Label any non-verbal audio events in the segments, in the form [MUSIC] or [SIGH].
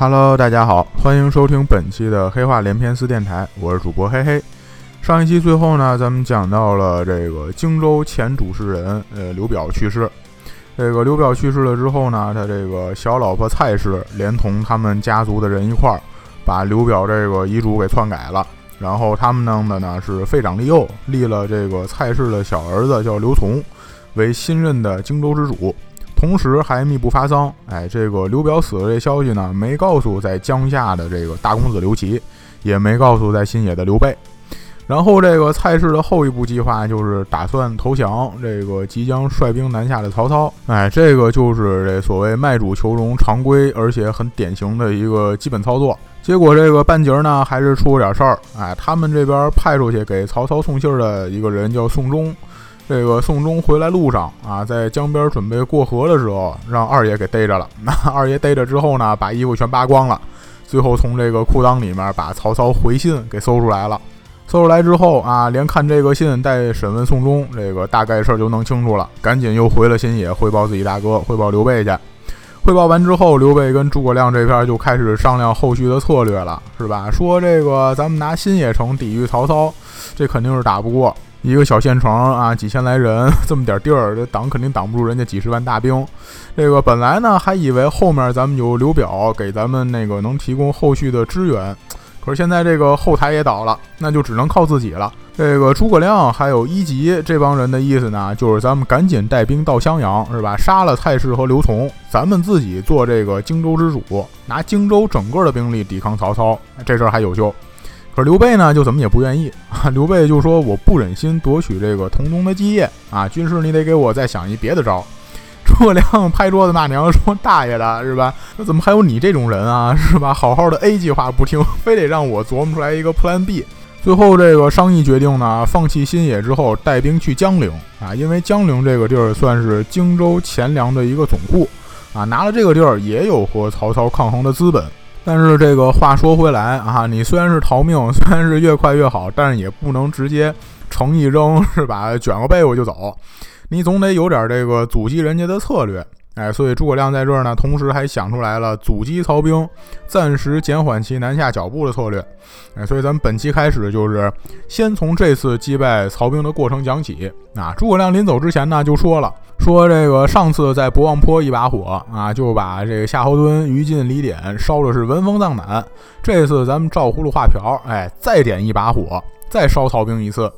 Hello，大家好，欢迎收听本期的黑话连篇四电台，我是主播黑黑。上一期最后呢，咱们讲到了这个荆州前主事人呃刘表去世。这个刘表去世了之后呢，他这个小老婆蔡氏连同他们家族的人一块儿，把刘表这个遗嘱给篡改了。然后他们弄的呢是废长立幼，立了这个蔡氏的小儿子叫刘琮为新任的荆州之主。同时还密不发丧，哎，这个刘表死了这消息呢，没告诉在江夏的这个大公子刘琦，也没告诉在新野的刘备。然后这个蔡氏的后一步计划就是打算投降这个即将率兵南下的曹操，哎，这个就是这所谓卖主求荣常规而且很典型的一个基本操作。结果这个半截儿呢，还是出了点事儿，哎，他们这边派出去给曹操送信儿的一个人叫宋忠。这个宋忠回来路上啊，在江边准备过河的时候，让二爷给逮着了。[LAUGHS] 那二爷逮着之后呢，把衣服全扒光了，最后从这个裤裆里面把曹操回信给搜出来了。搜出来之后啊，连看这个信带审问宋忠，这个大概事儿就弄清楚了。赶紧又回了新野，汇报自己大哥，汇报刘备去。汇报完之后，刘备跟诸葛亮这边就开始商量后续的策略了，是吧？说这个咱们拿新野城抵御曹操，这肯定是打不过。一个小县城啊，几千来人，[LAUGHS] 这么点地儿，这挡肯定挡不住人家几十万大兵。这个本来呢，还以为后面咱们有刘表给咱们那个能提供后续的支援，可是现在这个后台也倒了，那就只能靠自己了。这个诸葛亮还有一级这帮人的意思呢，就是咱们赶紧带兵到襄阳，是吧？杀了蔡氏和刘琮，咱们自己做这个荆州之主，拿荆州整个的兵力抵抗曹操，这事儿还有救。可是刘备呢，就怎么也不愿意啊！[LAUGHS] 刘备就说：“我不忍心夺取这个同宗的基业啊，军师你得给我再想一别的招。[LAUGHS] ”诸葛亮拍桌子骂娘说：“大爷的，是吧？那怎么还有你这种人啊？是吧？好好的 A 计划不听，非得让我琢磨出来一个 Plan B。”最后这个商议决定呢，放弃新野之后，带兵去江陵啊，因为江陵这个地儿算是荆州钱粮的一个总库啊，拿了这个地儿也有和曹操抗衡的资本。但是这个话说回来啊，你虽然是逃命，[LAUGHS] 虽然是越快越好，但是也不能直接城一扔，是吧？卷个被窝就走，你总得有点这个阻击人家的策略。哎，所以诸葛亮在这儿呢，同时还想出来了阻击曹兵，暂时减缓其南下脚步的策略。哎，所以咱们本期开始就是先从这次击败曹兵的过程讲起。啊，诸葛亮临走之前呢，就说了，说这个上次在博望坡一把火啊，就把这个夏侯惇、于禁、李典烧的是闻风丧胆。这次咱们照葫芦画瓢，哎，再点一把火，再烧曹兵一次。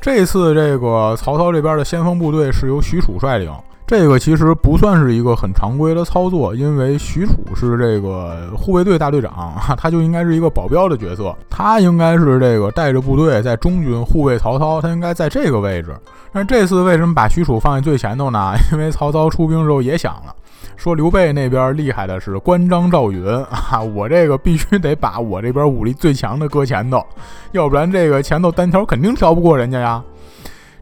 这次这个曹操这边的先锋部队是由许褚率领。这个其实不算是一个很常规的操作，因为许褚是这个护卫队大队长，[LAUGHS] 他就应该是一个保镖的角色，他应该是这个带着部队在中军护卫曹操，他应该在这个位置。但这次为什么把许褚放在最前头呢？[LAUGHS] 因为曹操出兵时候也想了，说刘备那边厉害的是关张赵云 [LAUGHS] 啊，我这个必须得把我这边武力最强的搁前头，要不然这个前头单挑肯定挑不过人家呀。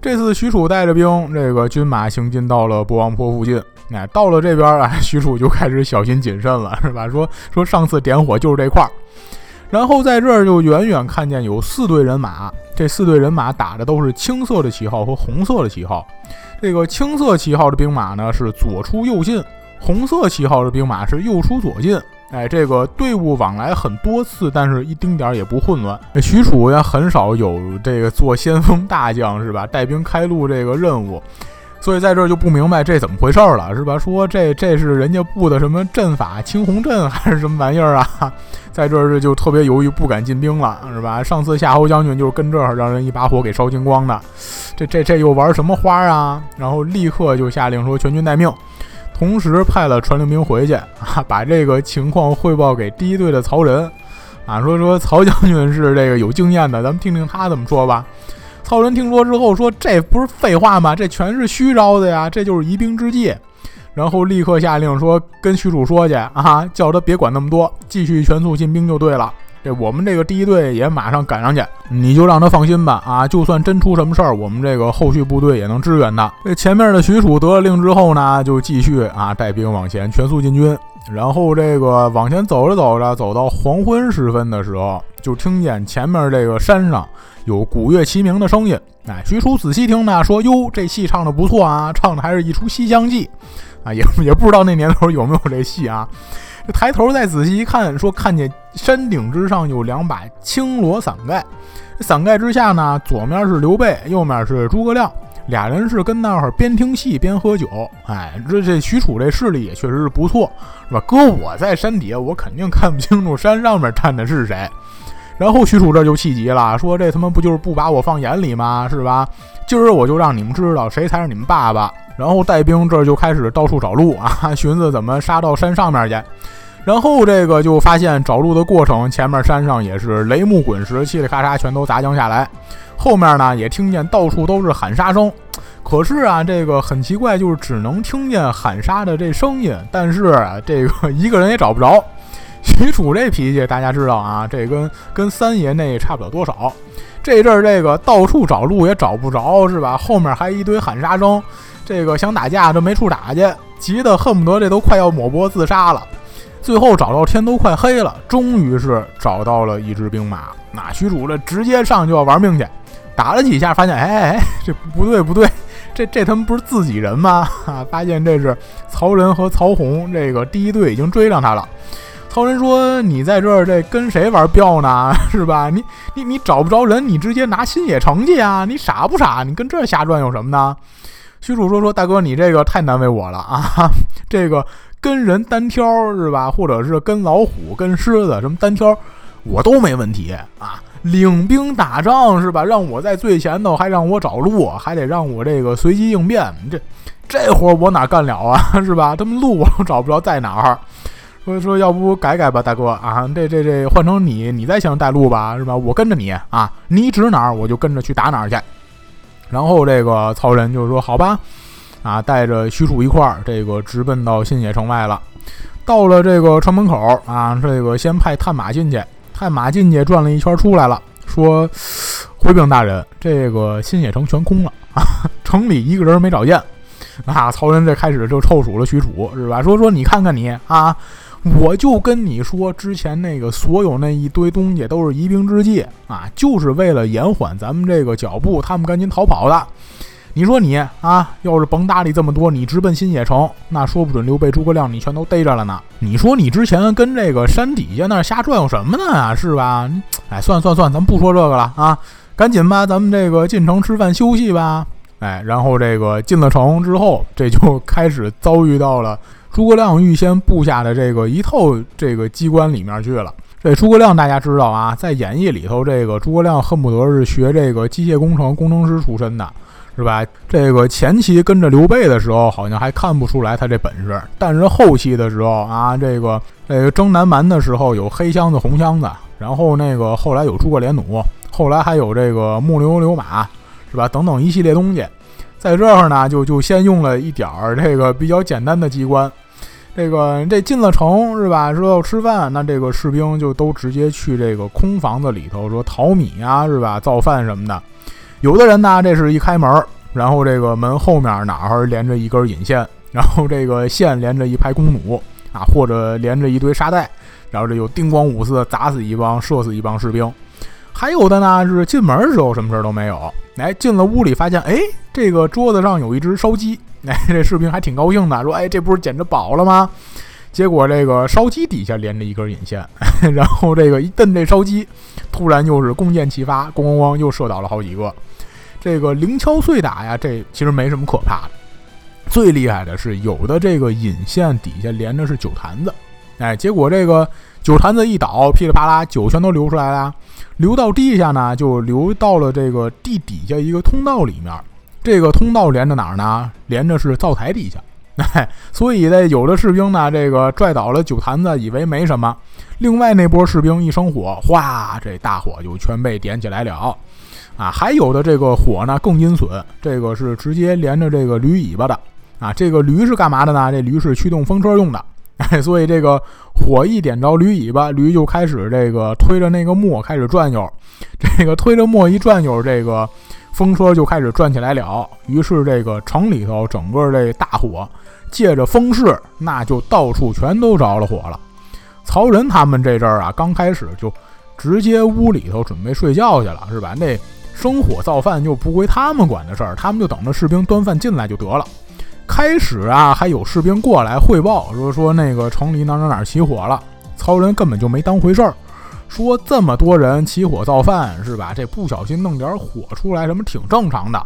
这次许褚带着兵，这个军马行进到了博望坡附近。哎，到了这边啊，许褚就开始小心谨慎了，是吧？说说上次点火就是这块儿。然后在这儿就远远看见有四队人马，这四队人马打的都是青色的旗号和红色的旗号。这个青色旗号的兵马呢是左出右进，红色旗号的兵马是右出左进。哎，这个队伍往来很多次，但是一丁点儿也不混乱。许褚也很少有这个做先锋大将是吧？带兵开路这个任务，所以在这儿就不明白这怎么回事儿了是吧？说这这是人家布的什么阵法，青红阵还是什么玩意儿啊？在这儿就特别犹豫，不敢进兵了是吧？上次夏侯将军就是跟这儿让人一把火给烧精光的，这这这又玩什么花啊？然后立刻就下令说全军待命。同时派了传令兵回去 [LAUGHS] 啊，把这个情况汇报给第一队的曹仁啊，说说曹将军是这个有经验的，咱们听听他怎么说吧。曹仁听说之后说：“这不是废话吗？这全是虚招的呀，这就是疑兵之计。”然后立刻下令说：“跟许褚说去啊，叫他别管那么多，继续全速进兵就对了。”这我们这个第一队也马上赶上去，你就让他放心吧。啊，就算真出什么事儿，我们这个后续部队也能支援他。这前面的许褚得了令之后呢，就继续啊带兵往前，全速进军。然后这个往前走着走着，走到黄昏时分的时候，就听见前面这个山上有鼓乐齐鸣的声音。哎，许褚仔细听呢，说：“哟，这戏唱的不错啊，唱的还是一出西厢记啊，也也不知道那年头有没有这戏啊。”这抬头再仔细一看，说看见山顶之上有两把青罗伞盖，伞盖之下呢，左面是刘备，右面是诸葛亮，俩人是跟那儿边听戏边喝酒。哎，这这许褚这视力也确实是不错，是吧？搁我在山底下，我肯定看不清楚山上面站的是谁。然后许褚这就气急了，说这他妈不就是不把我放眼里吗？是吧？今儿我就让你们知道谁才是你们爸爸。然后带兵这就开始到处找路啊，[LAUGHS] 寻思怎么杀到山上面去。然后这个就发现找路的过程，前面山上也是雷木滚石，嘁里咔嚓全都砸将下来。后面呢也听见到处都是喊杀声。可是啊，这个很奇怪，就是只能听见喊杀的这声音，但是，这个一个人也找不着。许褚这脾气大家知道啊，这跟跟三爷那差不了多少。这阵儿这个到处找路也找不着，是吧？后面还一堆喊杀声。这个想打架都没处打去，急得恨不得这都快要抹脖自杀了。最后找到天都快黑了，终于是找到了一支兵马。那许褚这直接上就要玩命去，打了几下，发现哎哎，这不对不对，这这他们不是自己人吗？啊，[LAUGHS] 发现这是曹仁和曹洪，这个第一队已经追上他了。曹仁说：“你在这儿这跟谁玩镖呢？[LAUGHS] 是吧？你你你找不着人，你直接拿新野城去啊！你傻不傻？你跟这儿瞎转悠什么呢？”许褚说：“说大哥，你这个太难为我了啊！[LAUGHS] 这个跟人单挑是吧？或者是跟老虎、跟狮子什么单挑，我都没问题啊。领兵打仗是吧？让我在最前头，还让我找路，还得让我这个随机应变，这这活我哪干了啊？[LAUGHS] 是吧？他们路我都找不着在哪儿。说说要不改改吧，大哥啊，这这这换成你，你在前带路吧，是吧？我跟着你啊，你指哪儿我就跟着去打哪儿去。”然后这个曹仁就说：“好吧，啊，带着许褚一块儿，这个直奔到新野城外了。到了这个城门口啊，这个先派探马进去。探马进去转了一圈出来了，说：‘回禀大人，这个新野城全空了啊，[LAUGHS] 城里一个人没找见。’啊，曹仁这开始就臭数了许褚，是吧？说说你看看你啊。”我就跟你说，之前那个所有那一堆东西都是疑兵之计啊，就是为了延缓咱们这个脚步，他们赶紧逃跑的。你说你啊，要是甭搭理这么多，你直奔新野城，那说不准刘备、诸葛亮你全都逮着了呢。你说你之前跟这个山底下那瞎转悠什么呢？是吧？哎，算算算，咱不说这个了啊，赶紧吧，咱们这个进城吃饭休息吧。哎，然后这个进了城之后，这就开始遭遇到了。诸葛亮预先布下的这个一套这个机关里面去了。这诸葛亮大家知道啊，在演义里头，这个诸葛亮恨不得是学这个机械工程工程师出身的，是吧？这个前期跟着刘备的时候，好像还看不出来他这本事，但是后期的时候啊，这个这个征南蛮的时候有黑箱子红箱子，然后那个后来有诸葛连弩，后来还有这个木牛流马，是吧？等等一系列东西，在这儿呢，就就先用了一点儿这个比较简单的机关。这个这进了城是吧？说要吃饭，那这个士兵就都直接去这个空房子里头说淘米呀，是吧？造饭什么的。有的人呢，这是一开门，然后这个门后面哪儿连着一根引线，然后这个线连着一排弓弩啊，或者连着一堆沙袋，然后这有叮咣五四砸死一帮，射死一帮士兵。还有的呢，是进门的时候什么事儿都没有，哎，进了屋里发现，哎，这个桌子上有一只烧鸡。[LAUGHS] 哎，这士兵还挺高兴的，说：“哎，这不是捡着宝了吗？”结果这个烧鸡底下连着一根引线，[LAUGHS] 然后这个一蹬这烧鸡，突然又是弓箭齐发，咣咣咣又射倒了好几个。这个零敲碎打呀，这其实没什么可怕的。最厉害的是，有的这个引线底下连着是酒坛子，哎，结果这个酒坛子一倒，噼里啪啦，酒全都流出来了。流到地下呢，就流到了这个地底下一个通道里面。这个通道连着哪儿呢？连着是灶台底下，哎，[LAUGHS] 所以呢，有的士兵呢，这个拽倒了酒坛子，以为没什么。另外那波士兵一生火，哗，这大火就全被点起来了。啊，还有的这个火呢更阴损，这个是直接连着这个驴尾巴的。啊，这个驴是干嘛的呢？这驴是驱动风车用的。哎，[LAUGHS] 所以这个火一点着驴尾巴，驴就开始这个推着那个磨开始转悠。这个推着磨一转悠，这个。风车就开始转起来了，于是这个城里头整个这大火，借着风势，那就到处全都着了火了。曹仁他们这阵儿啊，刚开始就直接屋里头准备睡觉去了，是吧？那生火造饭就不归他们管的事儿，他们就等着士兵端饭进来就得了。开始啊，还有士兵过来汇报，说说那个城里哪哪哪起火了。曹仁根本就没当回事儿，说这么多人起火造饭是吧？这不小心弄点火出来，什么挺正常的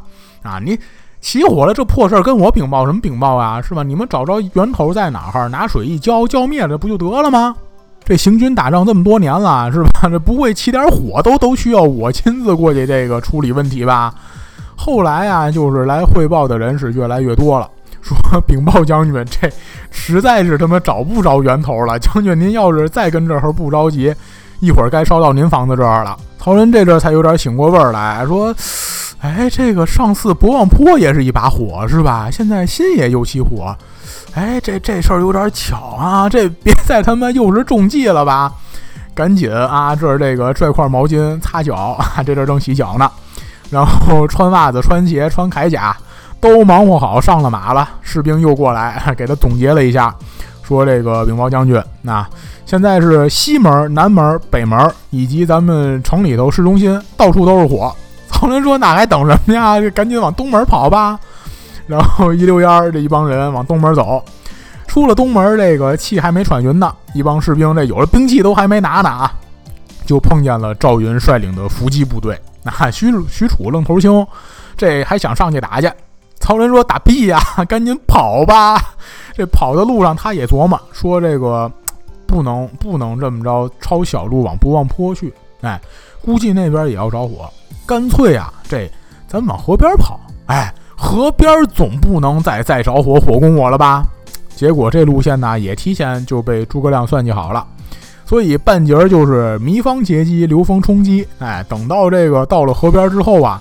啊？你起火了这破事儿跟我禀报什么禀报啊？是吧？你们找着源头在哪儿，拿水一浇，浇灭了不就得了吗？[LAUGHS] 这行军打仗这么多年了，是吧？这不会起点火都都需要我亲自过去这个处理问题吧？后来啊，就是来汇报的人是越来越多了。说禀报将军，这实在是他妈找不着源头了。将军，您要是再跟这儿不着急，一会儿该烧到您房子这儿了。曹仁这阵才有点醒过味儿来说：“哎，这个上次博望坡也是一把火，是吧？现在新也又起火，哎，这这事儿有点巧啊！这别再他妈又是中计了吧？赶紧啊，这这个拽块毛巾擦脚啊，这阵正洗脚呢，然后穿袜子、穿鞋、穿铠甲。”都忙活好，上了马了。士兵又过来 [LAUGHS] 给他总结了一下，说：“这个禀报将军，那现在是西门、南门、北门以及咱们城里头市中心，到处都是火。”曹仁说：“那还等什么呀？赶紧往东门跑吧！” [LAUGHS] 然后一溜烟儿，这一帮人往东门走。出了东门，这个气还没喘匀呢，一帮士兵这有了兵器都还没拿呢啊，就碰见了赵云率领的伏击部队。那许许褚愣头青，这还想上去打去。曹仁说：“打屁呀，赶紧跑吧！” [LAUGHS] 这跑的路上，他也琢磨说：“这个不能不能这么着，抄小路往不望坡去。哎，估计那边也要着火，干脆啊，这咱往河边跑。哎，河边总不能再再着火，火攻我了吧？结果这路线呢，也提前就被诸葛亮算计好了，所以半截就是糜芳截击，刘封冲击。哎，等到这个到了河边之后啊。”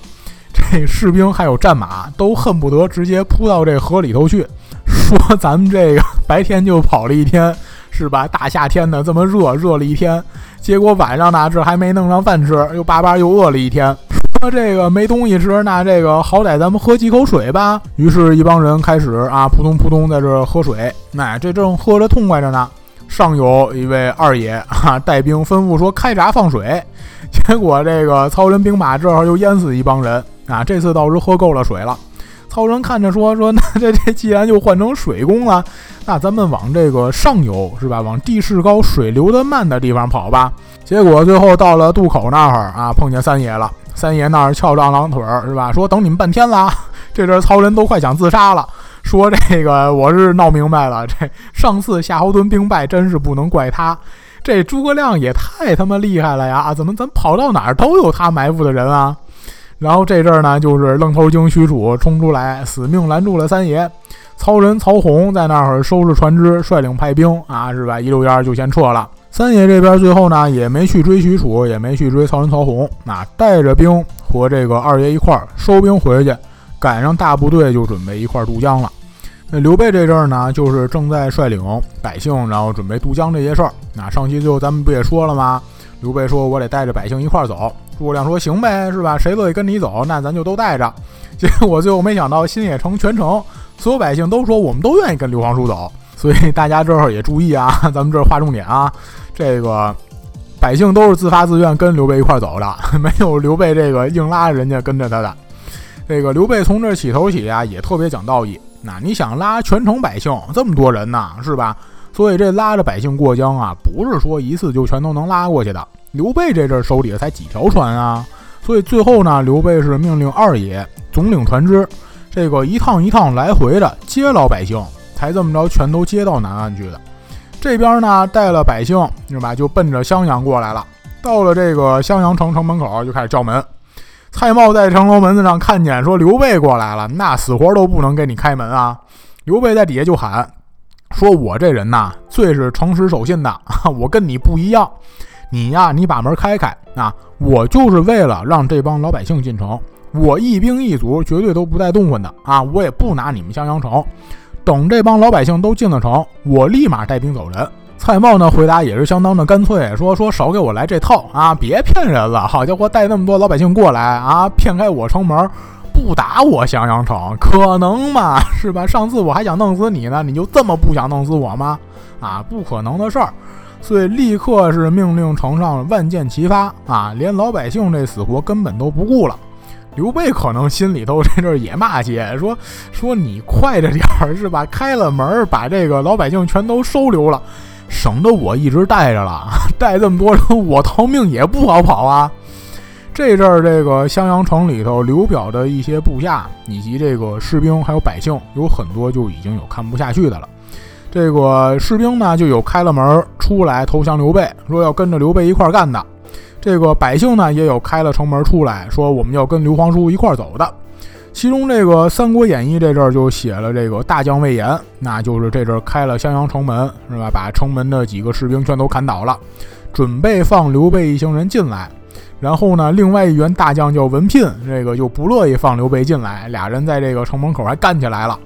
这士兵还有战马都恨不得直接扑到这河里头去，说咱们这个白天就跑了一天，是吧？大夏天的这么热，热了一天，结果晚上呢这还没弄上饭吃，又巴巴又饿了一天。说这个没东西吃，那这个好歹咱们喝几口水吧。于是，一帮人开始啊扑通扑通在这喝水。那这正喝着痛快着呢，上有一位二爷啊带兵吩咐说开闸放水，结果这个曹仁兵马这儿又淹死一帮人。啊，这次倒是喝够了水了。曹仁看着说：“说那这这既然就换成水攻了，那咱们往这个上游是吧？往地势高、水流得慢的地方跑吧。”结果最后到了渡口那儿啊，碰见三爷了。三爷那儿翘着二郎腿儿是吧？说等你们半天了。这阵曹仁都快想自杀了，说这个我是闹明白了，这上次夏侯惇兵败真是不能怪他，这诸葛亮也太他妈厉害了呀！怎么咱跑到哪儿都有他埋伏的人啊？然后这阵儿呢，就是愣头青许褚冲出来，死命拦住了三爷。曹仁、曹洪在那儿收拾船只，率领派兵啊，是吧？一溜烟就先撤了。三爷这边最后呢，也没去追许褚，也没去追曹仁、曹洪，那带着兵和这个二爷一块儿收兵回去，赶上大部队就准备一块儿渡江了。那刘备这阵儿呢，就是正在率领百姓，然后准备渡江这些事儿。那上期最后咱们不也说了吗？刘备说：“我得带着百姓一块儿走。”诸葛亮说：“行呗，是吧？谁乐意跟你走，那咱就都带着。[LAUGHS] ”结果最后没想到，新野城全城所有百姓都说：“我们都愿意跟刘皇叔走。”所以大家这会儿也注意啊，[LAUGHS] 咱们这儿划重点啊，这个百姓都是自发自愿跟刘备一块走的，[LAUGHS] 没有刘备这个硬拉人家跟着他的。这个刘备从这起头起啊，也特别讲道义。那你想拉全城百姓这么多人呢，是吧？所以这拉着百姓过江啊，不是说一次就全都能拉过去的。刘备这阵手里才几条船啊，所以最后呢，刘备是命令二爷总领船只，这个一趟一趟来回的接老百姓，才这么着全都接到南岸去的。这边呢带了百姓是吧，就奔着襄阳过来了。到了这个襄阳城城门口就开始叫门。蔡瑁在城楼门子上看见说刘备过来了，那死活都不能给你开门啊。刘备在底下就喊。说我这人呐，最是诚实守信的。[LAUGHS] 我跟你不一样，你呀，你把门开开啊！我就是为了让这帮老百姓进城，我一兵一卒，绝对都不带动换的啊！我也不拿你们襄阳城。等这帮老百姓都进了城，我立马带兵走人。蔡瑁呢，回答也是相当的干脆，说说少给我来这套啊！别骗人了，好家伙，带那么多老百姓过来啊，骗开我城门。不打我襄阳城，可能吗？是吧？上次我还想弄死你呢，你就这么不想弄死我吗？啊，不可能的事儿。所以立刻是命令城上万箭齐发啊，连老百姓这死活根本都不顾了。刘备可能心里头这阵也骂街，说说你快着点儿是吧？开了门把这个老百姓全都收留了，省得我一直带着了，[LAUGHS] 带这么多人，我逃命也不好跑啊。这阵儿，这个襄阳城里头，刘表的一些部下以及这个士兵还有百姓，有很多就已经有看不下去的了。这个士兵呢，就有开了门出来投降刘备，说要跟着刘备一块干的。这个百姓呢，也有开了城门出来说我们要跟刘皇叔一块走的。其中这个《三国演义》这阵儿就写了这个大将魏延，那就是这阵儿开了襄阳城门，是吧？把城门的几个士兵全都砍倒了，准备放刘备一行人进来。然后呢，另外一员大将叫文聘，这个就不乐意放刘备进来，俩人在这个城门口还干起来了。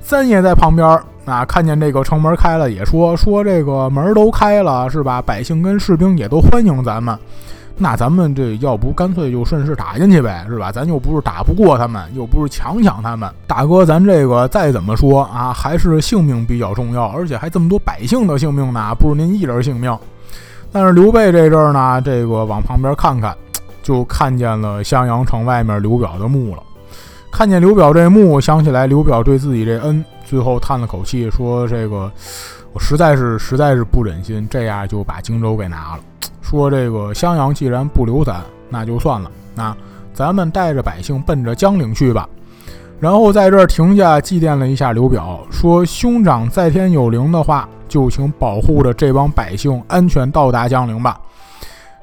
三爷在旁边啊，看见这个城门开了，也说说这个门都开了，是吧？百姓跟士兵也都欢迎咱们，那咱们这要不干脆就顺势打进去呗，是吧？咱又不是打不过他们，又不是强抢他们。大哥，咱这个再怎么说啊，还是性命比较重要，而且还这么多百姓的性命呢，不如您一人性命。但是刘备这阵儿呢，这个往旁边看看，就看见了襄阳城外面刘表的墓了。看见刘表这墓，想起来刘表对自己这恩，最后叹了口气，说：“这个我实在是实在是不忍心这样就把荆州给拿了。说这个襄阳既然不留咱，那就算了。那咱们带着百姓奔着江陵去吧。”然后在这儿停下祭奠了一下刘表，说：“兄长在天有灵的话。”就请保护着这帮百姓安全到达江陵吧。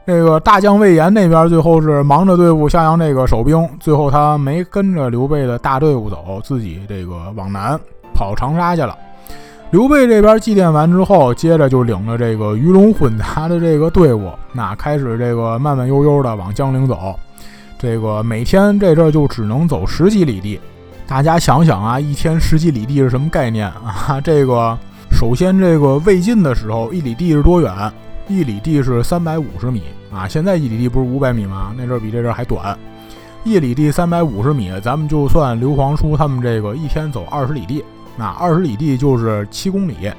这个大将魏延那边最后是忙着对付襄阳这个守兵，最后他没跟着刘备的大队伍走，自己这个往南跑长沙去了。刘备这边祭奠完之后，接着就领着这个鱼龙混杂的这个队伍，那开始这个慢慢悠悠的往江陵走。这个每天这阵就只能走十几里地。大家想想啊，一天十几里地是什么概念啊？这个。首先，这个魏晋的时候，一里地是多远？一里地是三百五十米啊。现在一里地不是五百米吗？那阵比这阵还短。一里地三百五十米，咱们就算刘皇叔他们这个一天走二十里地，那二十里地就是七公里。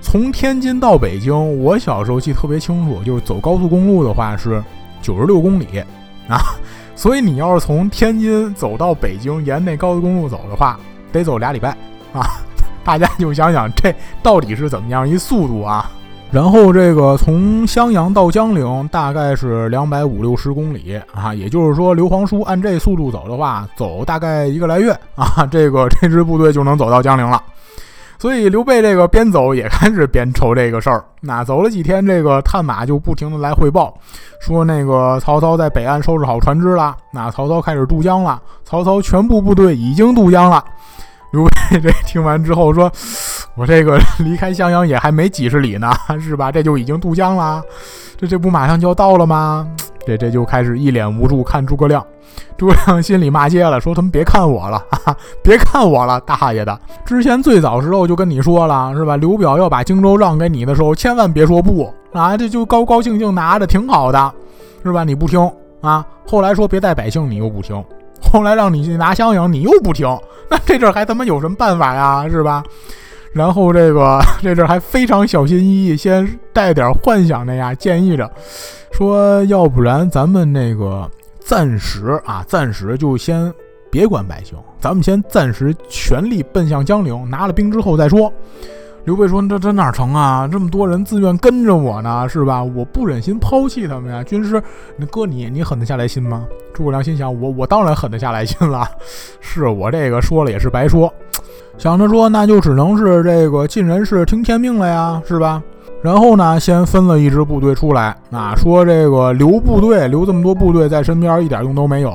从天津到北京，我小时候记特别清楚，就是走高速公路的话是九十六公里啊。所以你要是从天津走到北京，沿那高速公路走的话，得走俩礼拜啊。[LAUGHS] 大家就想想这到底是怎么样一速度啊？然后这个从襄阳到江陵大概是两百五六十公里啊，也就是说刘皇叔按这速度走的话，走大概一个来月啊，[LAUGHS] 这个这支部队就能走到江陵了。所以刘备这个边走也开始边愁这个事儿。那走了几天，这个探马就不停的来汇报，说那个曹操在北岸收拾好船只了，那曹操开始渡江了，曹操全部部队已经渡江了。刘备 [LAUGHS] 这听完之后说：“我这个 [LAUGHS] 离开襄阳也还没几十里呢，是吧？这就已经渡江了，这这不马上就要到了吗？这这就开始一脸无助看诸葛亮。诸葛亮心里骂街了，说他们别看我了，哈哈，别看我了，大爷的！之前最早时候就跟你说了，是吧？刘表要把荆州让给你的时候，千万别说不啊，这就高高兴兴拿着挺好的，是吧？你不听啊，后来说别带百姓，你又不听。”后来让你去拿襄阳，你又不听，那这阵还他妈有什么办法呀？是吧？然后这个这阵还非常小心翼翼，先带点幻想的呀，建议着说，要不然咱们那个暂时啊，暂时就先别管百姓，咱们先暂时全力奔向江陵，拿了兵之后再说。刘备说：“这这哪成啊？这么多人自愿跟着我呢，是吧？我不忍心抛弃他们呀。军师，那哥你你狠得下来心吗？”诸葛亮心想：“我我当然狠得下来心了，[LAUGHS] 是我这个说了也是白说。”想着说：“那就只能是这个尽人事听天命了呀，是吧？”然后呢，先分了一支部队出来，啊，说这个留部队留这么多部队在身边一点用都没有。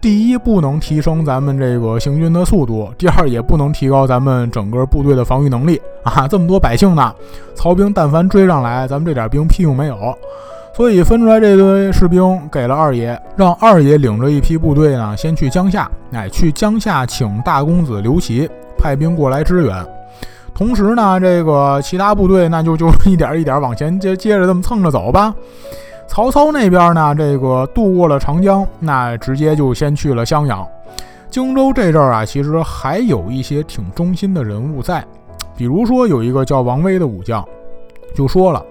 第一，不能提升咱们这个行军的速度；第二，也不能提高咱们整个部队的防御能力啊！这么多百姓呢，曹兵但凡追上来，咱们这点兵屁用没有。所以分出来这堆士兵给了二爷，让二爷领着一批部队呢，先去江夏，哎，去江夏请大公子刘琦派兵过来支援。同时呢，这个其他部队那就就一点一点往前接接着这么蹭着走吧。曹操那边呢，这个渡过了长江，那直接就先去了襄阳、荆州这阵儿啊。其实还有一些挺忠心的人物在，比如说有一个叫王威的武将，就说了，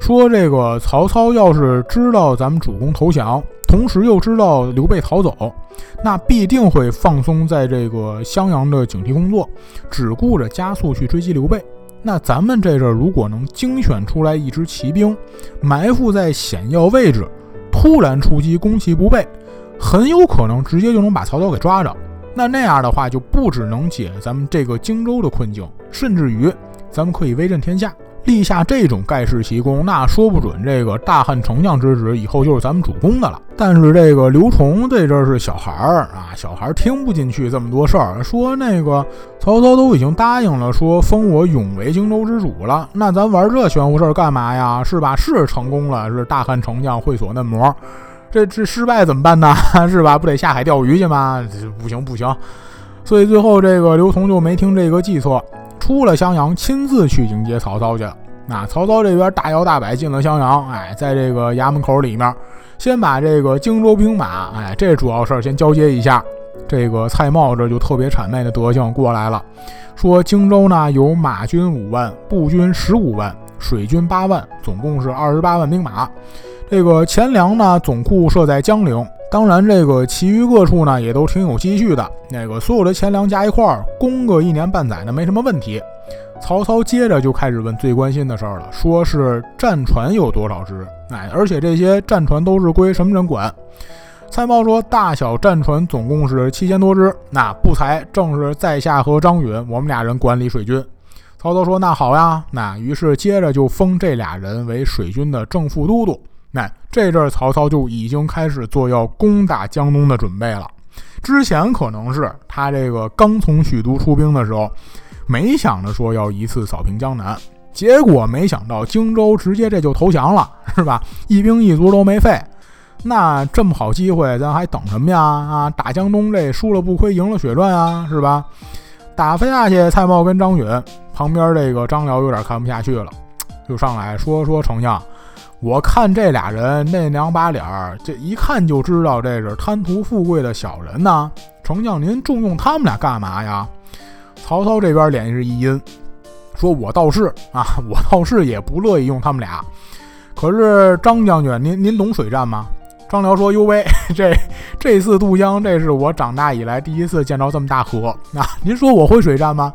说这个曹操要是知道咱们主公投降，同时又知道刘备逃走，那必定会放松在这个襄阳的警惕工作，只顾着加速去追击刘备。那咱们这阵如果能精选出来一支骑兵，埋伏在险要位置，突然出击，攻其不备，很有可能直接就能把曹操给抓着。那那样的话，就不只能解咱们这个荆州的困境，甚至于咱们可以威震天下。立下这种盖世奇功，那说不准这个大汉丞相之职以后就是咱们主公的了。但是这个刘琮这阵儿是小孩儿啊，小孩儿听不进去这么多事儿，说那个曹操都已经答应了，说封我永为荆州之主了，那咱玩这玄乎事儿干嘛呀？是吧？是成功了，是大汉丞相会所嫩模，这这失败怎么办呢？[LAUGHS] 是吧？不得下海钓鱼去吗？不行不行，所以最后这个刘琮就没听这个计策。出了襄阳，亲自去迎接曹操去了。那曹操这边大摇大摆进了襄阳，哎，在这个衙门口里面，先把这个荆州兵马，哎，这主要事儿先交接一下。这个蔡瑁这就特别谄媚的德行过来了，说荆州呢有马军五万，步军十五万，水军八万，总共是二十八万兵马。这个钱粮呢总库设在江陵。当然，这个其余各处呢也都挺有积蓄的。那个所有的钱粮加一块儿，供个一年半载呢，没什么问题。曹操接着就开始问最关心的事儿了，说是战船有多少只？哎，而且这些战船都是归什么人管？蔡瑁说，大小战船总共是七千多只。那不才正是在下和张允，我们俩人管理水军。曹操说，那好呀。那于是接着就封这俩人为水军的正副都督。那这阵儿曹操就已经开始做要攻打江东的准备了。之前可能是他这个刚从许都出兵的时候，没想着说要一次扫平江南，结果没想到荆州直接这就投降了，是吧？一兵一卒都没费。那这么好机会，咱还等什么呀？啊，打江东这输了不亏，赢了血赚啊，是吧？打飞下去，蔡瑁跟张允旁边这个张辽有点看不下去了，就上来说说丞相。我看这俩人那两把脸儿，这一看就知道这是贪图富贵的小人呐。丞相，您重用他们俩干嘛呀？曹操这边脸是一阴，说我倒是啊，我倒是也不乐意用他们俩。可是张将军，您您懂水战吗？张辽说：“哟喂，[LAUGHS] 这这次渡江，这是我长大以来第一次见着这么大河。那您说我会水战吗？”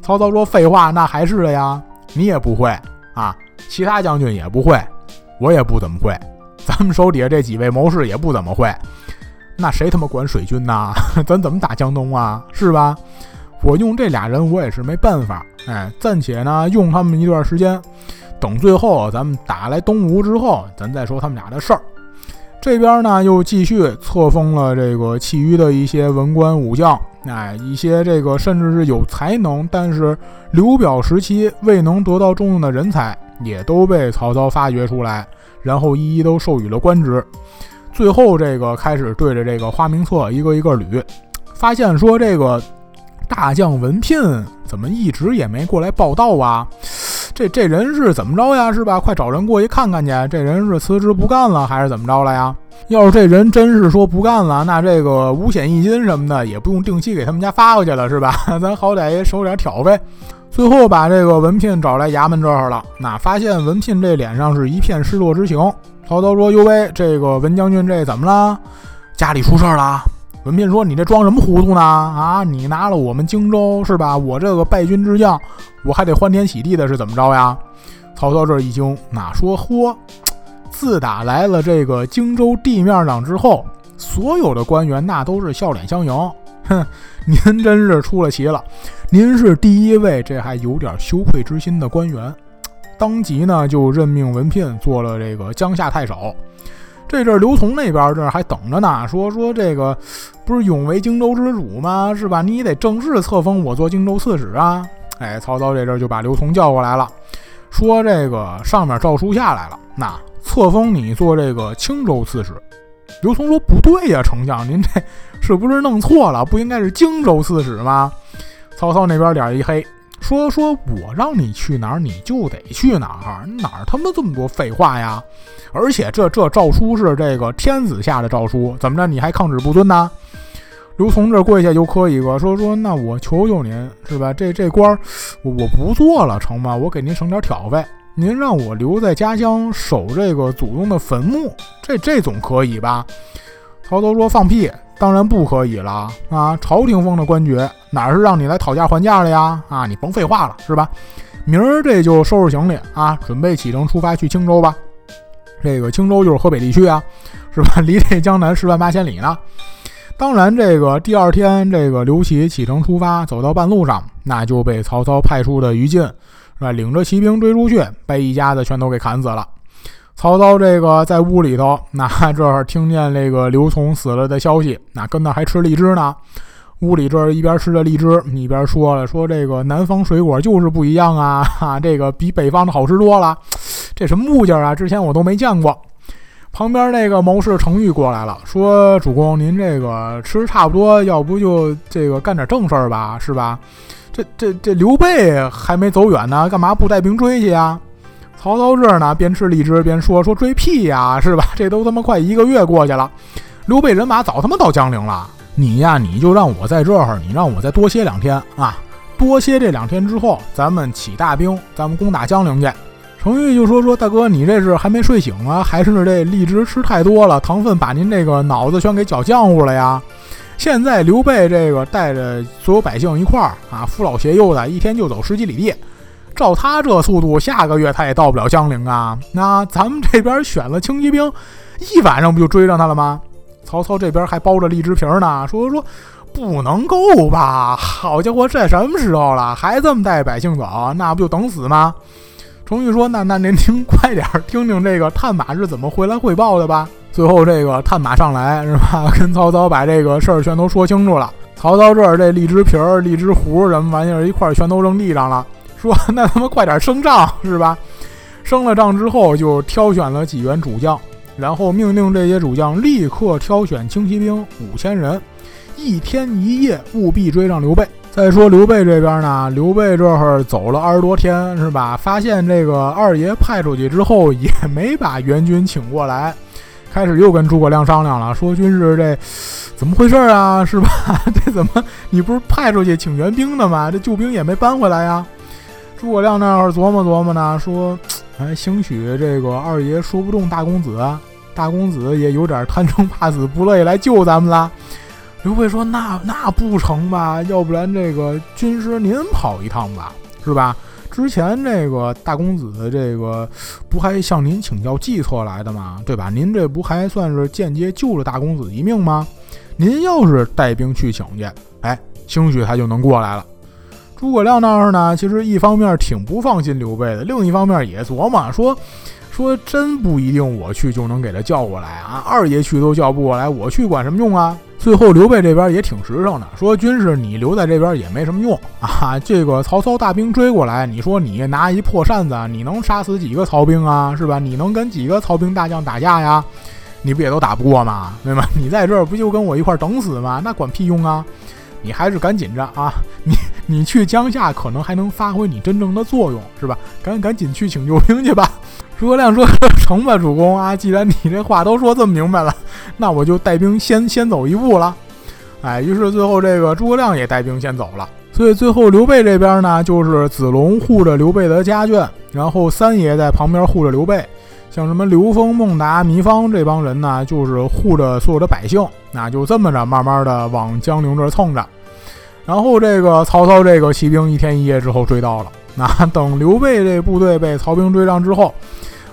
曹操说：“废话，那还是的呀，你也不会啊，其他将军也不会。”我也不怎么会，咱们手底下这几位谋士也不怎么会，那谁他妈管水军呢？[LAUGHS] 咱怎么打江东啊？是吧？我用这俩人，我也是没办法。哎，暂且呢用他们一段时间，等最后咱们打来东吴之后，咱再说他们俩的事儿。这边呢又继续册封了这个其余的一些文官武将，哎，一些这个甚至是有才能，但是刘表时期未能得到重用的人才。也都被曹操发掘出来，然后一一都授予了官职。最后，这个开始对着这个花名册一个一个捋，发现说这个大将文聘怎么一直也没过来报道啊？这这人是怎么着呀？是吧？快找人过去看看去。这人是辞职不干了，还是怎么着了呀？要是这人真是说不干了，那这个五险一金什么的也不用定期给他们家发过去了，是吧？[LAUGHS] 咱好歹也收点挑费。最后把这个文聘找来衙门这儿了，那发现文聘这脸上是一片失落之情。曹操说：“哟喂，这个文将军这怎么了？家里出事儿了？”文聘说：“你这装什么糊涂呢？啊，你拿了我们荆州是吧？我这个败军之将，我还得欢天喜地的，是怎么着呀？”曹操这一惊，哪说：“嚯，自打来了这个荆州地面上之后，所有的官员那都是笑脸相迎。哼，您真是出了奇了。”您是第一位，这还有点羞愧之心的官员，当即呢就任命文聘做了这个江夏太守。这阵刘琮那边这还等着呢，说说这个不是永为荆州之主吗？是吧？你得正式册封我做荆州刺史啊！哎，曹操这阵就把刘琮叫过来了，说这个上面诏书下来了，那册封你做这个青州刺史。刘琮说不对呀，丞相，您这是不是弄错了？不应该是荆州刺史吗？曹操那边脸一黑，说：“说我让你去哪儿，你就得去哪儿，哪儿他妈这么多废话呀？而且这这诏书是这个天子下的诏书，怎么着你还抗旨不遵呢？”刘琮这跪下就磕一个，说：“说那我求求您，是吧？这这官我我不做了，成吗？我给您省点挑费。您让我留在家乡守这个祖宗的坟墓，这这总可以吧？曹操说：“放屁，当然不可以了啊！朝廷封的官爵，哪是让你来讨价还价的呀？啊，你甭废话了，是吧？明儿这就收拾行李啊，准备启程出发去青州吧。这个青州就是河北地区啊，是吧？[LAUGHS] 离这江南十万八千里呢。当然，这个第二天，这个刘琦启程出发，走到半路上，那就被曹操派出的于禁，是吧？领着骑兵追出去，被一家子全都给砍死了。”曹操这个在屋里头，[LAUGHS] 那这儿听见这个刘琮死了的消息，那跟那还吃荔枝呢。屋里这儿一边吃着荔枝，一边说了说这个南方水果就是不一样啊，哈，这个比北方的好吃多了。这什么物件啊？之前我都没见过。旁边那个谋士程昱过来了，说主公您这个吃差不多，要不就这个干点正事儿吧，是吧？这这这刘备还没走远呢，干嘛不带兵追去呀？曹操这儿呢，边吃荔枝边说：“说追屁呀，是吧？这都他妈快一个月过去了，刘备人马早他妈到江陵了。你呀，你就让我在这儿，你让我再多歇两天啊！多歇这两天之后，咱们起大兵，咱们攻打江陵去。”程昱就说：“说大哥，你这是还没睡醒啊，还是这荔枝吃太多了，糖分把您这个脑子全给搅浆糊了呀？现在刘备这个带着所有百姓一块儿啊，扶老携幼的，一天就走十几里地。”照他这速度，下个月他也到不了江陵啊！那咱们这边选了轻骑兵，一晚上不就追上他了吗？曹操这边还包着荔枝皮呢，说说不能够吧？好家伙，这什么时候了，还这么带百姓走？那不就等死吗？程昱说：“那那您听快点儿，听听这个探马是怎么回来汇报的吧。”最后这个探马上来是吧？[LAUGHS] 跟曹操把这个事儿全都说清楚了。曹操这儿这荔枝皮儿、荔枝核什么玩意儿一块儿全都扔地上了。说那他妈快点升帐是吧？升了帐之后，就挑选了几员主将，然后命令这些主将立刻挑选轻骑兵五千人，一天一夜务必追上刘备。再说刘备这边呢，刘备这会儿走了二十多天是吧？发现这个二爷派出去之后，也没把援军请过来，开始又跟诸葛亮商量了，说军师这怎么回事啊？是吧？[LAUGHS] 这怎么你不是派出去请援兵的吗？这救兵也没搬回来呀？诸葛亮那儿琢磨琢磨呢，说：“哎，兴许这个二爷说不中大公子，大公子也有点贪生怕死，不乐意来救咱们了。”刘备说：“那那不成吧？要不然这个军师您跑一趟吧，是吧？之前这个大公子这个不还向您请教计策来的吗？对吧？您这不还算是间接救了大公子一命吗？您要是带兵去请去，哎，兴许他就能过来了。”诸葛亮那儿呢，其实一方面挺不放心刘备的，另一方面也琢磨说，说真不一定我去就能给他叫过来啊，二爷去都叫不过来，我去管什么用啊？最后刘备这边也挺实诚的，说军师你留在这边也没什么用 [LAUGHS] 啊，这个曹操大兵追过来，你说你拿一破扇子，你能杀死几个曹兵啊？是吧？你能跟几个曹兵大将打架呀？你不也都打不过吗？对吗？[LAUGHS] 你在这儿不就跟我一块等死吗？那管屁用啊！你还是赶紧着啊！你你去江夏可能还能发挥你真正的作用，是吧？赶赶紧去请救兵去吧！诸葛亮说：“成吧，主公啊！既然你这话都说这么明白了，那我就带兵先先走一步了。”哎，于是最后这个诸葛亮也带兵先走了。所以最后刘备这边呢，就是子龙护着刘备的家眷，然后三爷在旁边护着刘备。像什么刘封、孟达、糜芳这帮人呢，就是护着所有的百姓，那就这么着慢慢的往江陵这蹭着。然后这个曹操这个骑兵一天一夜之后追到了。[LAUGHS] 那等刘备这部队被曹兵追上之后，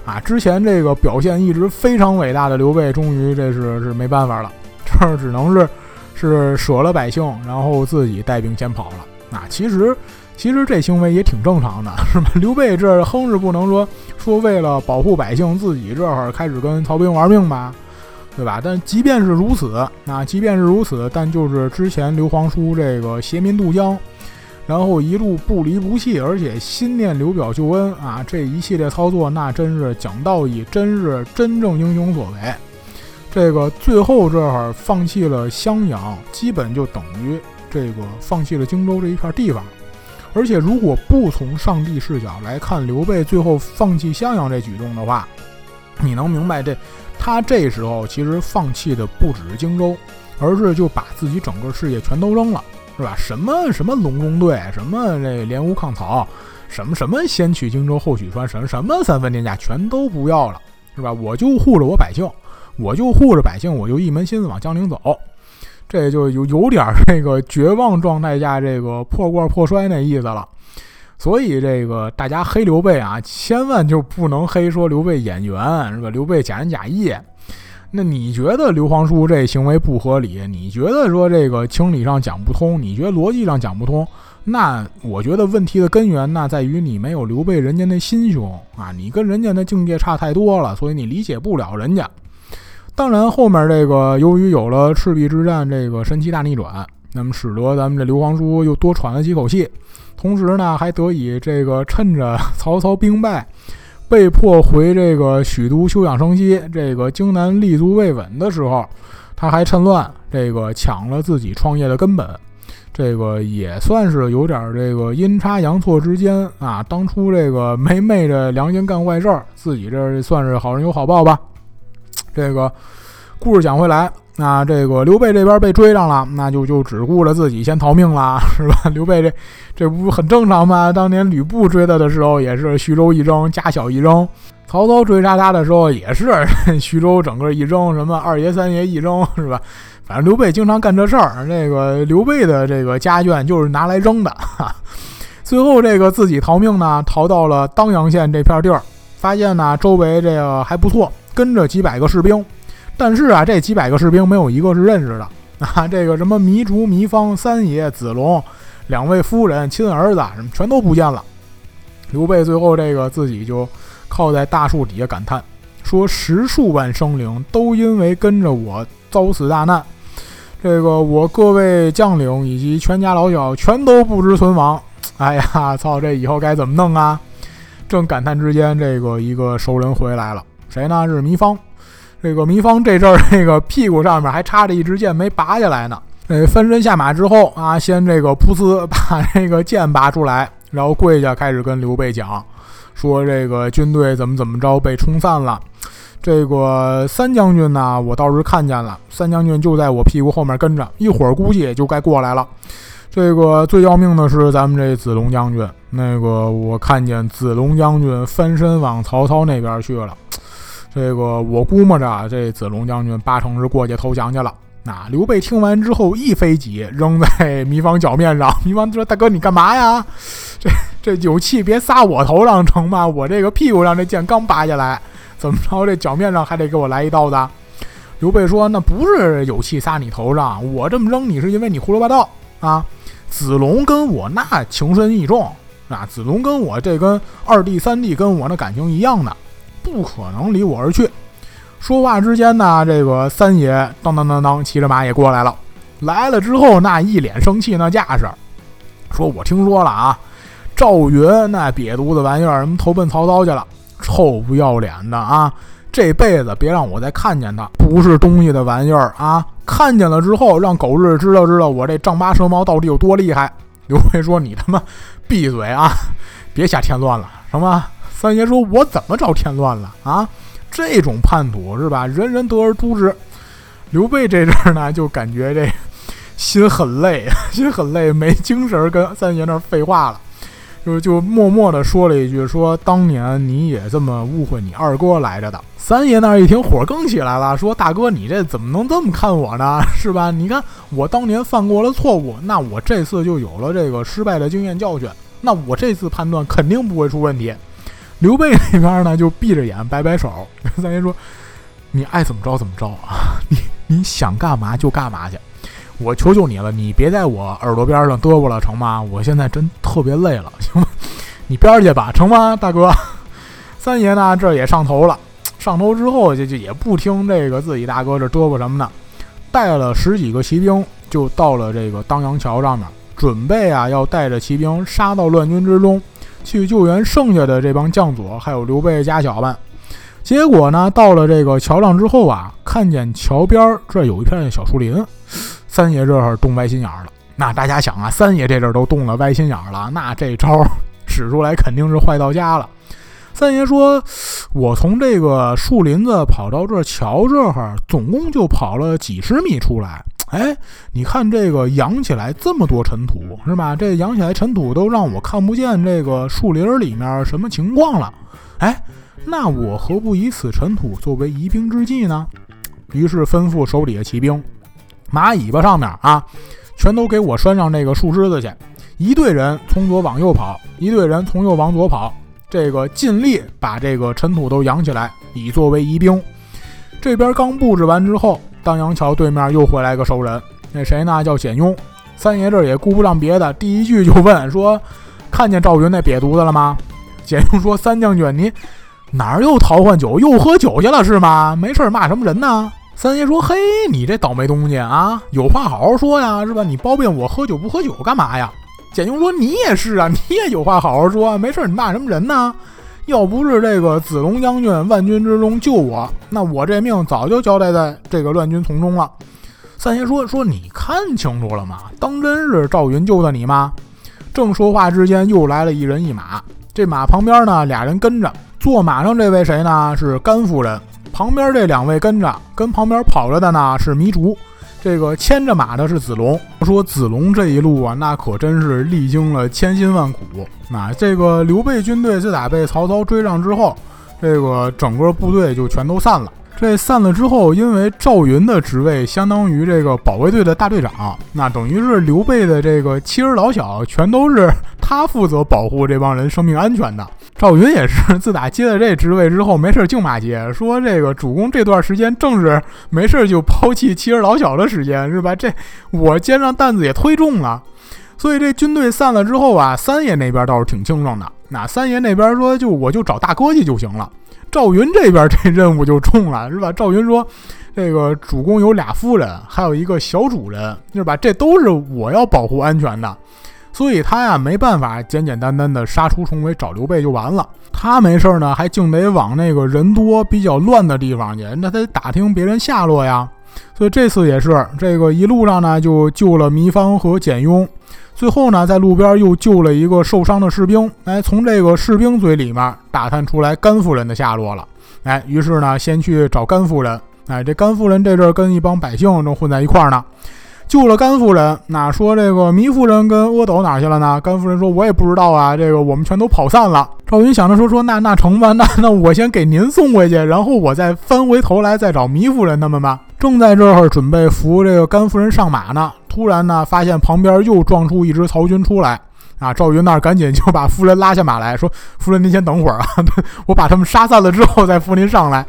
啊，之前这个表现一直非常伟大的刘备，终于这是是没办法了，[LAUGHS] 这只能是是舍了百姓，然后自己带兵先跑了。啊，其实。其实这行为也挺正常的，[LAUGHS] 是吧？刘备这哼是不能说说为了保护百姓，自己这会儿开始跟曹兵玩命吧，对吧？但即便是如此，那即便是如此，但就是之前刘皇叔这个携民渡江，然后一路不离不弃，而且心念刘表救恩啊，这一系列操作，那真是讲道义，真是真正英雄所为。这个最后这会儿放弃了襄阳，基本就等于这个放弃了荆州这一片地方。而且，如果不从上帝视角来看刘备最后放弃襄阳这举动的话，你能明白这他这时候其实放弃的不只是荆州，而是就把自己整个事业全都扔了，是吧？什么什么隆中对，什么这联吴抗曹，什么什么先取荆州后取川，什么什么三分天下全都不要了，是吧？我就护着我百姓，我就护着百姓，我就一门心思往江陵走。这就有有点这个绝望状态下这个破罐破摔那意思了。所以这个大家黑刘备啊，千万就不能黑说刘备演员是吧？刘备假仁假义。那你觉得刘皇叔这行为不合理？你觉得说这个情理上讲不通？你觉得逻辑上讲不通？那我觉得问题的根源那在于你没有刘备人家那心胸啊！你跟人家那境界差太多了，所以你理解不了人家。当然后面这个由于有了赤壁之战这个神奇大逆转，那么使得咱们这刘皇叔又多喘了几口气，同时呢还得以这个趁着曹操兵败。被迫回这个许都休养生息，这个荆南立足未稳的时候，他还趁乱这个抢了自己创业的根本，这个也算是有点这个阴差阳错之间啊，当初这个没昧着良心干坏事儿，自己这算是好人有好报吧。这个故事讲回来。那这个刘备这边被追上了，那就就只顾着自己先逃命了，是吧？[LAUGHS] 刘备这这不很正常吗？当年吕布追他的时候也是徐州一扔，家小一扔；曹操追杀他的时候也是徐州整个一扔，什么二爷三爷一扔，是吧？反正刘备经常干这事儿。这个刘备的这个家眷就是拿来扔的。[LAUGHS] 最后这个自己逃命呢，逃到了当阳县这片地儿，发现呢周围这个还不错，跟着几百个士兵。但是啊，这几百个士兵没有一个是认识的啊！这个什么糜竺、糜芳、三爷、子龙、两位夫人、亲儿子什么全都不见了。刘备最后这个自己就靠在大树底下感叹说：“十数万生灵都因为跟着我遭此大难，这个我各位将领以及全家老小全都不知存亡。哎呀，操！这以后该怎么弄啊？”正感叹之间，这个一个熟人回来了，谁呢？是糜芳。这个糜芳这阵儿，这个屁股上面还插着一支箭没拔下来呢。呃，翻身下马之后啊，先这个噗呲把 [LAUGHS] 这个剑拔出来，然后跪下开始跟刘备讲，说这个军队怎么怎么着被冲散了。这个三将军呢，我倒是看见了，三将军就在我屁股后面跟着，一会儿估计也就该过来了。这个最要命的是咱们这子龙将军，那个我看见子龙将军翻身往曹操那边去了。这个我估摸着，这子龙将军八成是过去投降去了。那刘备听完之后，一飞戟扔在糜芳脚面上。糜芳说：“大哥，你干嘛呀？这 [LAUGHS] 这有气别撒我头上成吗？我这个屁股上这剑刚拔下来，怎么着？这脚面上还得给我来一刀子？”刘备说：“那不是有气撒你头上，我这么扔你是因为你胡说八道啊！子龙跟我那情深意重啊，子龙跟我这跟二弟三弟跟我那感情一样的。”不可能离我而去。说话之间呢，这个三爷当当当当骑着马也过来了。来了之后，那一脸生气那架势，说我听说了啊，赵云那瘪犊子玩意儿，什么投奔曹操去了，臭不要脸的啊！这辈子别让我再看见他，不是东西的玩意儿啊！看见了之后，让狗日知道知道我这丈八蛇矛到底有多厉害。刘备说：“你他妈闭嘴啊，别瞎添乱了，什么？”三爷说：“我怎么着添乱了啊？这种叛徒是吧？人人得而诛之。”刘备这阵儿呢，就感觉这心很累，[LAUGHS] 心很累，没精神跟三爷那废话了，就就默默的说了一句：“说当年你也这么误会你二哥来着的。”三爷那儿一听火更起来了，说：“大哥，你这怎么能这么看我呢？[LAUGHS] 是吧？你看我当年犯过了错误，那我这次就有了这个失败的经验教训，那我这次判断肯定不会出问题。”刘备那边呢，就闭着眼摆摆手，[LAUGHS] 三爷说：“你爱怎么着怎么着啊，[LAUGHS] 你你想干嘛就干嘛去，我求求你了，你别在我耳朵边上嘚啵了，成吗？我现在真特别累了，行吗？你边儿去吧，成吗，大哥？” [LAUGHS] 三爷呢，这也上头了，上头之后就就也不听这个自己大哥这嘚啵什么的，带了十几个骑兵就到了这个当阳桥上面，准备啊要带着骑兵杀到乱军之中。去救援剩下的这帮将佐，还有刘备家小们。结果呢，到了这个桥上之后啊，看见桥边儿这有一片小树林。三爷这会儿动歪心眼了。那大家想啊，三爷这阵儿都动了歪心眼了，那这招使出来肯定是坏到家了。三爷说：“我从这个树林子跑到这桥这儿，总共就跑了几十米出来。哎，你看这个扬起来这么多尘土，是吧？这扬起来尘土都让我看不见这个树林里面什么情况了。哎，那我何不以此尘土作为疑兵之计呢？于是吩咐手底下骑兵，马尾巴上面啊，全都给我拴上这个树枝子去。一队人从左往右跑，一队人从右往左跑，这个尽力把这个尘土都扬起来，以作为疑兵。这边刚布置完之后。当阳桥对面又回来个熟人，那谁呢？叫简雍。三爷这儿也顾不上别的，第一句就问说：“看见赵云那瘪犊子了吗？”简雍说：“三将军，你哪儿又逃换酒，又喝酒去了是吗？没事骂什么人呢？”三爷说：“嘿，你这倒霉东西啊，有话好好说呀，是吧？你包庇我喝酒不喝酒干嘛呀？”简雍说：“你也是啊，你也有话好好说，没事你骂什么人呢？”要不是这个子龙将军万军之中救我，那我这命早就交代在这个乱军从中了。三爷说：“说你看清楚了吗？当真是赵云救的你吗？”正说话之间，又来了一人一马。这马旁边呢，俩人跟着。坐马上这位谁呢？是甘夫人。旁边这两位跟着，跟旁边跑着的呢是糜竺。这个牵着马的是子龙。说子龙这一路啊，那可真是历经了千辛万苦。那这个刘备军队自打被曹操追上之后，这个整个部队就全都散了。这散了之后，因为赵云的职位相当于这个保卫队的大队长，那等于是刘备的这个妻儿老小全都是他负责保护这帮人生命安全的。赵云也是自打接了这职位之后，没事净骂街，说这个主公这段时间正是没事就抛弃妻儿老小的时间，是吧？这我肩上担子也忒重了。所以这军队散了之后啊，三爷那边倒是挺清爽的。那三爷那边说，就我就找大哥去就行了。赵云这边这任务就重了，是吧？[LAUGHS] 赵云说，这个主公有俩夫人，还有一个小主人，是吧？这都是我要保护安全的。所以他呀没办法简简单单的杀出重围找刘备就完了，他没事呢还净得往那个人多比较乱的地方去，那他得打听别人下落呀。所以这次也是这个一路上呢就救了糜芳和简雍，最后呢在路边又救了一个受伤的士兵，哎，从这个士兵嘴里面打探出来甘夫人的下落了，哎，于是呢先去找甘夫人，哎，这甘夫人这阵跟一帮百姓正混在一块儿呢。救了甘夫人，那说这个糜夫人跟阿斗哪去了呢？甘夫人说：“我也不知道啊，这个我们全都跑散了。”赵云想着说：“说那那成吧，那 [LAUGHS] 那我先给您送回去，然后我再翻回头来再找糜夫人他们吧。”正在这儿准备扶这个甘夫人上马呢，突然呢发现旁边又撞出一支曹军出来啊！赵云那儿赶紧就把夫人拉下马来说：“ [LAUGHS] 夫人您先等会儿啊，[LAUGHS] 我把他们杀散了之后再扶您上来。”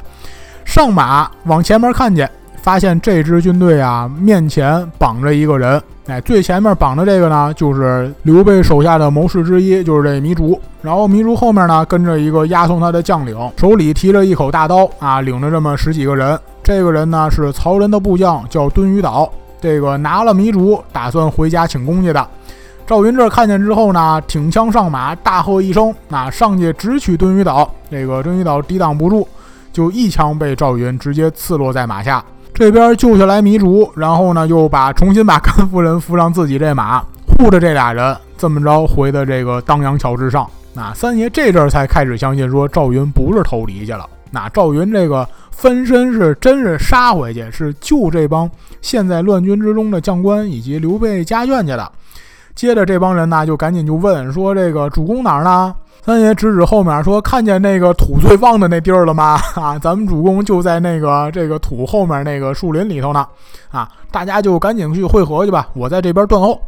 上马往前面看见。发现这支军队啊，面前绑着一个人，哎，最前面绑的这个呢，就是刘备手下的谋士之一，就是这糜竺。然后糜竺后面呢，跟着一个押送他的将领，手里提着一口大刀啊，领着这么十几个人。这个人呢，是曹仁的部将，叫敦于岛。这个拿了糜竺，打算回家请功去的。赵云这看见之后呢，挺枪上马，大喝一声，那上去直取敦于岛。这个敦于岛抵挡不住，就一枪被赵云直接刺落在马下。这边救下来糜竺，然后呢，又把重新把甘夫人扶上自己这马，护着这俩人，这么着回的这个当阳桥之上。那三爷这阵儿才开始相信说赵云不是偷梨去了。那赵云这个分身是真是杀回去，是救这帮陷在乱军之中的将官以及刘备家眷去的。接着这帮人呢，就赶紧就问说这个主公哪儿呢？三爷指指后面说：“看见那个土最旺的那地儿了吗？[LAUGHS] 啊，咱们主公就在那个这个土后面那个树林里头呢。啊，大家就赶紧去汇合去吧，我在这边断后。”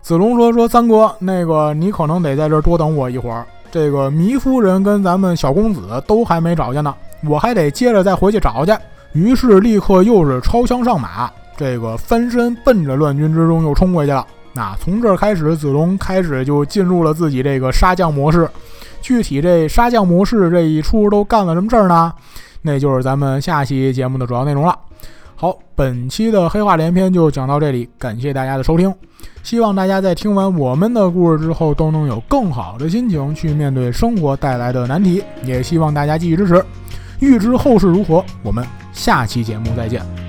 子龙说：“说三哥，那个你可能得在这多等我一会儿。这个糜夫人跟咱们小公子都还没找见呢，我还得接着再回去找去。”于是立刻又是抄枪上马，这个翻身奔着乱军之中又冲回去了。那从这儿开始，子龙开始就进入了自己这个杀将模式。具体这杀将模式这一出都干了什么事儿呢？那就是咱们下期节目的主要内容了。好，本期的黑话连篇就讲到这里，感谢大家的收听。希望大家在听完我们的故事之后，都能有更好的心情去面对生活带来的难题。也希望大家继续支持。欲知后事如何，我们下期节目再见。